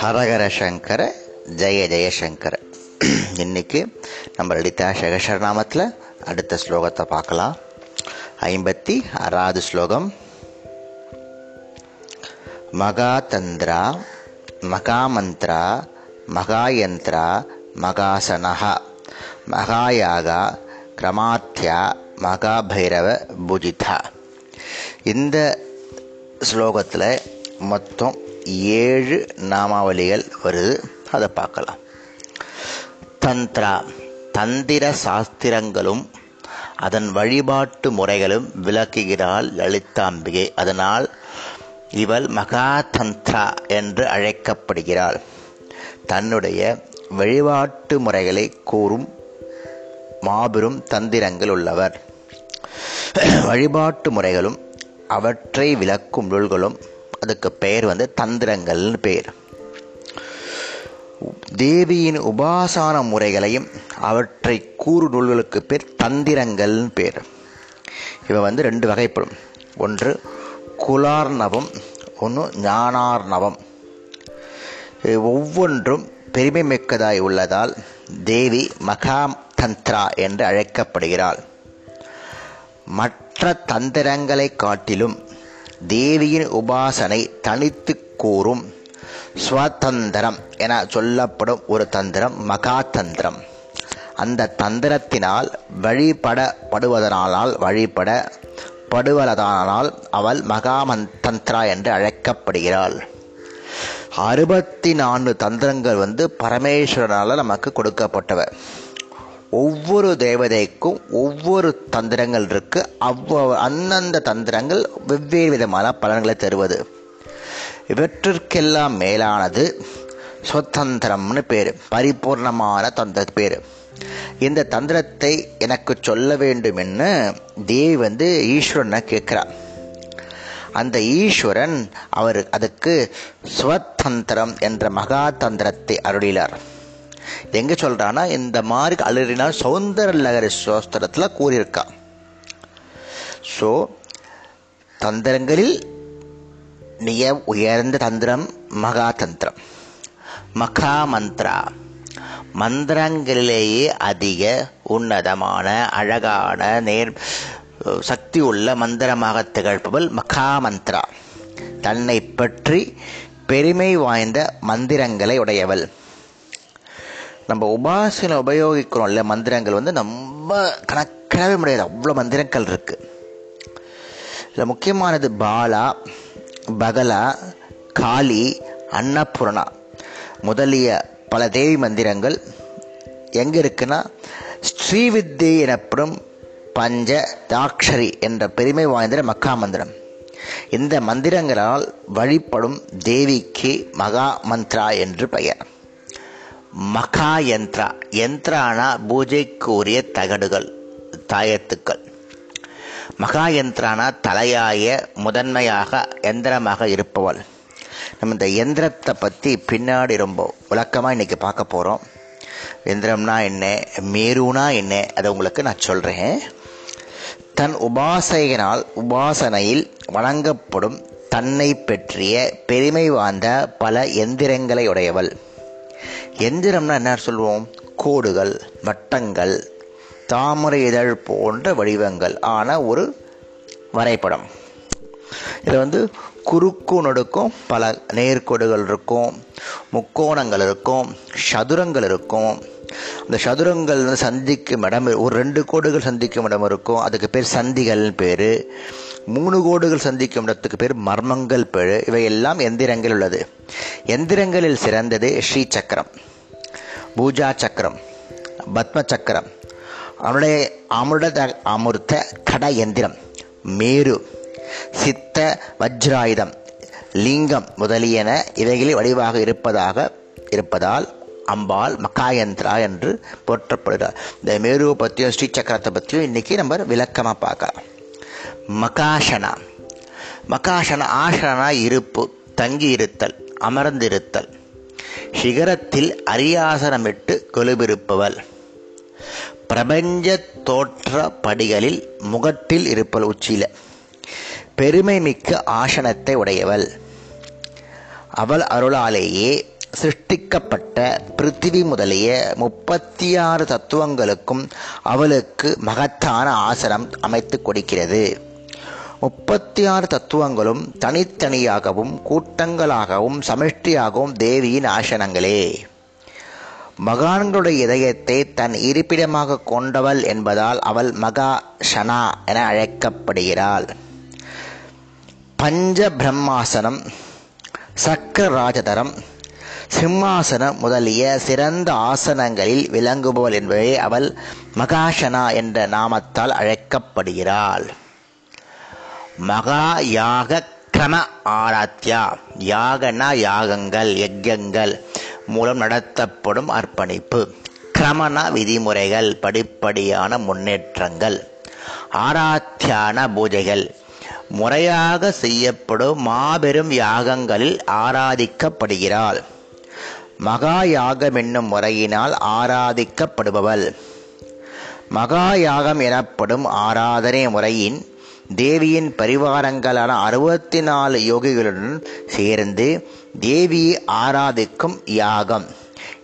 ஹரஹர சங்கர ஜெய ஜெயசங்கர இன்னைக்கு நம்ம லலிதா சகசரநாமத்தில் அடுத்த ஸ்லோகத்தை பார்க்கலாம். ஐம்பத்தி ஆறாவது ஸ்லோகம். மகாதந்திரா மகாமந்திரா மகாயந்திரா மகாசனஹ. மகாயாகா கிரமாத்தியா மகாபைரவ புஜிதா. இந்த ஸ்லோகத்தில் மொத்தம் ஏழு நாமாவளிகள் வருது. அதை பார்க்கலாம். தந்திரா தந்திர சாஸ்திரங்களும் அதன் வழிபாட்டு முறைகளும் விளக்குகிறாள் லலிதாம்பிகை. அதனால் இவள் மகாதந்திரா என்று அழைக்கப்படுகிறாள். தன்னுடைய வழிபாட்டு முறைகளை கூறும் மாபெரும் தந்திரங்கள் உள்ளவர். வழிபாட்டு முறைகளும் அவற்றை விளக்கும் நூல்களும் அதுக்கு பெயர் வந்து தந்திரங்கள்னு பெயர் தேவியின் உபாசான முறைகளையும் அவற்றை கூறு நூல்களுக்கு பேர் தந்திரங்கள்னு பேர். இவை வந்து ரெண்டு வகைப்படும். ஒன்று குலார்ணவம் ஒன்று ஞானார்ணவம். ஒவ்வொன்றும் பெருமை மிக்கதாய் உள்ளதால் தேவி மகாம் தந்திரா என்று அழைக்கப்படுகிறாள். மற்ற மற்ற தந்திரங்களை காட்டிலும் தேவியின் உபாசனை தனித்து கூறும். ஸ்வதந்திரம் என சொல்லப்படும் ஒரு தந்திரம் மகாதந்திரம். அந்த தந்திரத்தினால் வழிபடப்படுவதனால் வழிபட படுவதனால் அவள் மகாமந்தந்திரா என்று அழைக்கப்படுகிறாள். அறுபத்தி நான்கு தந்திரங்கள் வந்து பரமேஸ்வரனால் நமக்கு கொடுக்கப்பட்டவர் ஒவ்வொரு தேவதைக்கும் ஒவ்வொரு தந்திரங்கள் இருக்கு. அவ்வ அந்தந்த தந்திரங்கள் வெவ்வேறு விதமான பலன்களை தருவது. இவற்றிற்கெல்லாம் மேலானது சுதந்திரம்னு பேர். பரிபூர்ணமான தந்திர பேர். இந்த தந்திரத்தை எனக்கு சொல்ல வேண்டும் என்று தேவி வந்து ஈஸ்வரனை கேட்குறார் அந்த ஈஸ்வரன் அவர் அதுக்கு சுவதந்திரம் என்ற மகா தந்திரத்தை அருளினார். எங்க சொல்றான்னா இந்த மாதிரி அலறினா சௌந்தர லகரி சோஸ்திரத்தில் கூறியிருக்கா. ஸோ தந்திரங்களில் மிக உயர்ந்த தந்திரம் மகா தந்திரம் மகா மந்த்ரா மந்திரங்களிலேயே அதிக உன்னதமான அழகான நேர் சக்தி உள்ள மந்திரமாக திகழ்பவள் மகா மந்த்ரா தன்னை பற்றி பெருமை வாய்ந்த மந்திரங்களை உடையவள். நம்ம உபாசனை உபயோகிக்கிறோம்ல மந்திரங்கள் வந்து நம்ம கணக்கிடவே முடியாது. அவ்வளோ மந்திரங்கள் இருக்கு. இதில் முக்கியமானது பாலா பகலா காளி அன்னபூர்ணா. முதலிய பல தேவி மந்திரங்கள் எங்கே இருக்குன்னா ஸ்ரீவித்தி எனப்படும் பஞ்ச தாக்ஷரி என்ற பெருமை வாய்ந்த மக்கா மந்திரம். இந்த மந்திரங்களால் வழிபடும் தேவிக்கு மகா மந்த்ரா என்று பெயர். மகா யந்த்ரா யந்த்ரானா பூஜைக்கு உரிய தகடுகள் தாயத்துக்கள். மகா யந்திரானா தலையாய முதன்மையாக எந்திரமாக இருப்பவள். நம்ம இந்த எந்திரத்தை பற்றி பின்னாடி ரொம்ப விளக்கமாக இன்னைக்கு பார்க்க போகிறோம் எந்திரம்னா என்ன மேருனா என்ன அதை உங்களுக்கு நான் சொல்கிறேன் தன் உபாசையினால் உபாசனையில் வழங்கப்படும் தன்னை பற்றிய பெருமை வாய்ந்த பல எந்திரங்களை உடையவள். எந்திரம்னா என்ன சொல்லுவோம்? கோடுகள் வட்டங்கள் தாமரை இதழ் போன்ற வடிவங்கள். ஆன ஒரு வரைபடம். இதில் வந்து குறுக்கு நடுக்கும் பல நேர்கோடுகள் இருக்கும் முக்கோணங்கள் இருக்கும் சதுரங்கள் இருக்கும். அந்த சதுரங்கள் வந்து சந்திக்கும் இடம் ஒரு ரெண்டு கோடுகள் சந்திக்கும் இடம் இருக்கும். அதுக்கு பேர் சந்திகள்னு பேர். மூணு கோடுகள் சந்திக்கும் இடத்துக்கு பேர் மர்மங்கள் பெழு இவையெல்லாம் எந்திரங்கள் உள்ளது. எந்திரங்களில் சிறந்தது ஸ்ரீ சக்கரம் பூஜா சக்கரம் பத்ம சக்கரம். அவனுடைய அமிர்த அமிர்த கட எந்திரம் மேரு சித்த வஜ்ராயுதம் லிங்கம் முதலியன இவைகளில் வடிவாக இருப்பதாக இருப்பதால் அம்பாள் மக்காயந்திரா என்று போற்றப்படுகிறார் இந்த மேருவை பற்றியும் ஸ்ரீ சக்கரத்தை பற்றியும் இன்னைக்கு நம்ம விளக்கமாக பார்க்கலாம். மகாசனா. மகாசனா ஆசனா இருப்பு தங்கியிருத்தல் அமர்ந்திருத்தல். சிகரத்தில் அரியாசனமிட்டு கொலுபிருப்பவள் பிரபஞ்ச தோற்ற படிகளில் முகத்தில் இருப்பல் உச்சியில. பெருமை மிக்க ஆசனத்தை உடையவள். அவள் அருளாலேயே சிருஷ்டிக்கப்பட்ட பிருத்திவி முதலிய முப்பத்தி ஆறு தத்துவங்களுக்கும் அவளுக்கு மகத்தான ஆசனம் அமைத்து கொடுக்கிறது. முப்பத்தி ஆறு தத்துவங்களும் தனித்தனியாகவும் கூட்டங்களாகவும் சமிஷ்டியாகவும் தேவியின் ஆசனங்களே. மகான்களுடைய இதயத்தை தன் இருப்பிடமாக கொண்டவள் என்பதால் அவள் மகா ஷனா என அழைக்கப்படுகிறாள். பஞ்ச பிரம்மாசனம் சக்கர ராஜதரம் சிம்மாசனம் முதலிய சிறந்த ஆசனங்களில் விளங்குபவள் என்பதை அவள் மகாஷனா என்ற நாமத்தால் அழைக்கப்படுகிறாள். மகா யாக கிரம ஆராத்யா. யாகனா யாகங்கள் யஜ்யங்கள் மூலம் நடத்தப்படும் அர்ப்பணிப்பு. கிரமண விதிமுறைகள் படிப்படியான முன்னேற்றங்கள். ஆராத்தியான பூஜைகள் முறையாக செய்யப்படும் மாபெரும் யாகங்களில் ஆராதிக்கப்படுகிறாள். மகா யாகம் என்னும் முறையினால் ஆராதிக்கப்படுபவள். மகா யாகம் எனப்படும் ஆராதனை முறையின் தேவியின் பரிவாரங்களான அறுபத்தி நாலு யோகிகளுடன் சேர்ந்து தேவியை ஆராதிக்கும் யாகம்.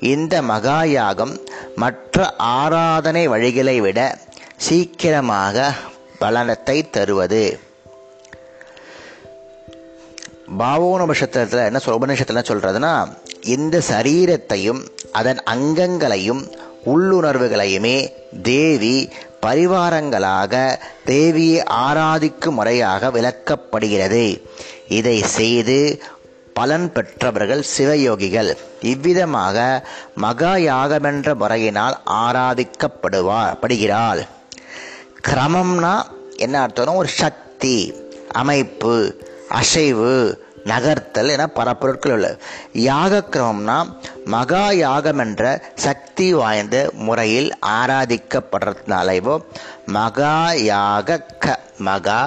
இந்த மகா யாகம் மற்ற ஆராதனை வழிகளை விட சீக்கிரமாக பலனத்தை தருவது. பாவோனபட்சத்தில் என்ன சொல் உபநிஷத்தில் என்ன சொல்றதுன்னா இந்த சரீரத்தையும் அதன் அங்கங்களையும் உள்ளுணர்வுகளையுமே தேவி பரிவாரங்களாக தேவியை ஆராதிக்கும் முறையாக விளக்கப்படுகிறது. இதை செய்து பலன் பெற்றவர்கள் சிவயோகிகள். இவ்விதமாக மகா யாகமென்ற முறையினால் ஆராதிக்கப்படுவா படுகிறாள். கிரமம்னா என்ன அர்த்தம்னா ஒரு சக்தி அமைப்பு அசைவு நகர்த்தல் என பல பொருட்கள் உள்ள யாக கிரமம்னா மகா யாகம் என்ற சக்தி வாய்ந்த முறையில் ஆராதிக்கப்படுறதுனாலவோ மகா யாக க மகா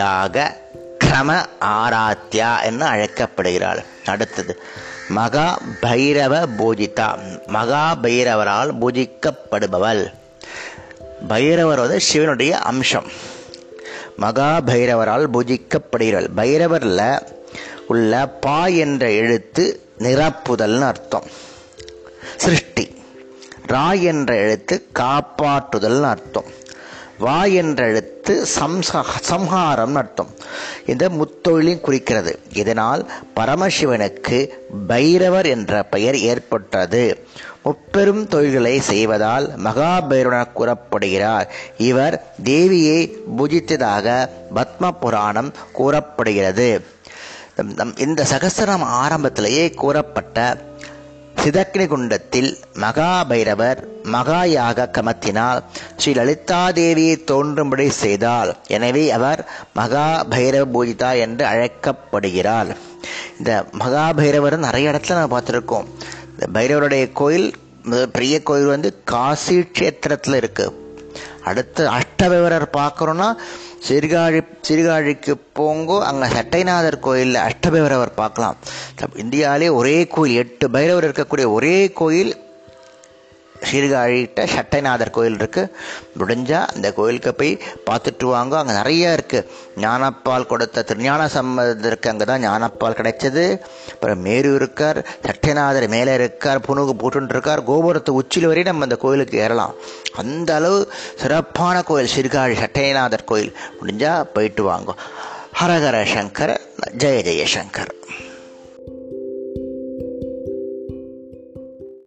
யாக கிரம ஆராத்யா என்று அழைக்கப்படுகிறாள். அடுத்தது மகா பைரவ பூஜிதா மகா பைரவரால் பூஜிக்கப்படுபவள். பைரவர் வந்து சிவனுடைய அம்சம். மகா பைரவரால் பூஜிக்கப்படுகிறாள். பைரவரில் உள்ள பா என்ற எழுத்து நிரப்புதல்னு அர்த்தம். சிருஷ்டி. ரா என்ற எழுத்து காப்பாற்றுதல்னு அர்த்தம். வா என்றெழுத்து சம்சா சம்ஹாரம் அர்த்தம். இந்த முத்தொழிலையும் குறிக்கிறது. இதனால் பரமசிவனுக்கு பைரவர் என்ற பெயர் ஏற்பட்டது. முப்பெரும் தொழில்களை செய்வதால் மகாபைரவன கூறப்படுகிறார். இவர் தேவியை பூஜித்ததாக பத்ம புராணம் கூறப்படுகிறது. இந்த சகசரம் ஆரம்பத்திலேயே கூறப்பட்ட சிதக்னி குண்டத்தில் மகாபைரவர் மகாயாக கமத்தினால் ஸ்ரீ லலிதாதேவியை தோன்றும்படி செய்தால். எனவே அவர் மகா பைரவ பூஜிதா என்று அழைக்கப்படுகிறார். இந்த மகாபைரவர் நிறைய இடத்துல நம்ம பார்த்துருக்கோம். இந்த பைரவருடைய கோயில் பெரிய கோயில் வந்து காசி கஷேத்திரத்தில் இருக்குது அடுத்து அஷ்டபைரவர் பார்க்குறோன்னா சீர்காழி சீர்காழிக்கு போங்கோ அங்கே சட்டைநாதர் கோயிலில் அஷ்டபைரவர் பார்க்கலாம். இந்தியாவிலே ஒரே கோயில் எட்டு பைரவர் இருக்கக்கூடிய ஒரே கோயில் சீர்காழிகிட்ட சட்டைநாதர் கோயில் இருக்குது முடிஞ்சால் அந்த கோயிலுக்கு போய் பார்த்துட்டு வாங்க. அங்கே நிறைய இருக்குது ஞானப்பால் கொடுத்த திருஞான சம்பந்தருக்கு அங்கே தான் ஞானப்பால் கிடைச்சது. அப்புறம் மேரு இருக்கார். சட்டைநாதர் மேலே இருக்கார். புனுகு போட்டு இருக்கார். கோபுரத்து உச்சியில் வரையும் நம்ம அந்த கோயிலுக்கு ஏறலாம். அந்த அளவு சிறப்பான கோயில். சீர்காழி சட்டைநாதர் கோயில். முடிஞ்சால் போயிட்டு வாங்க. ஹரஹர சங்கர் ஜெய ஜெய சங்கர்.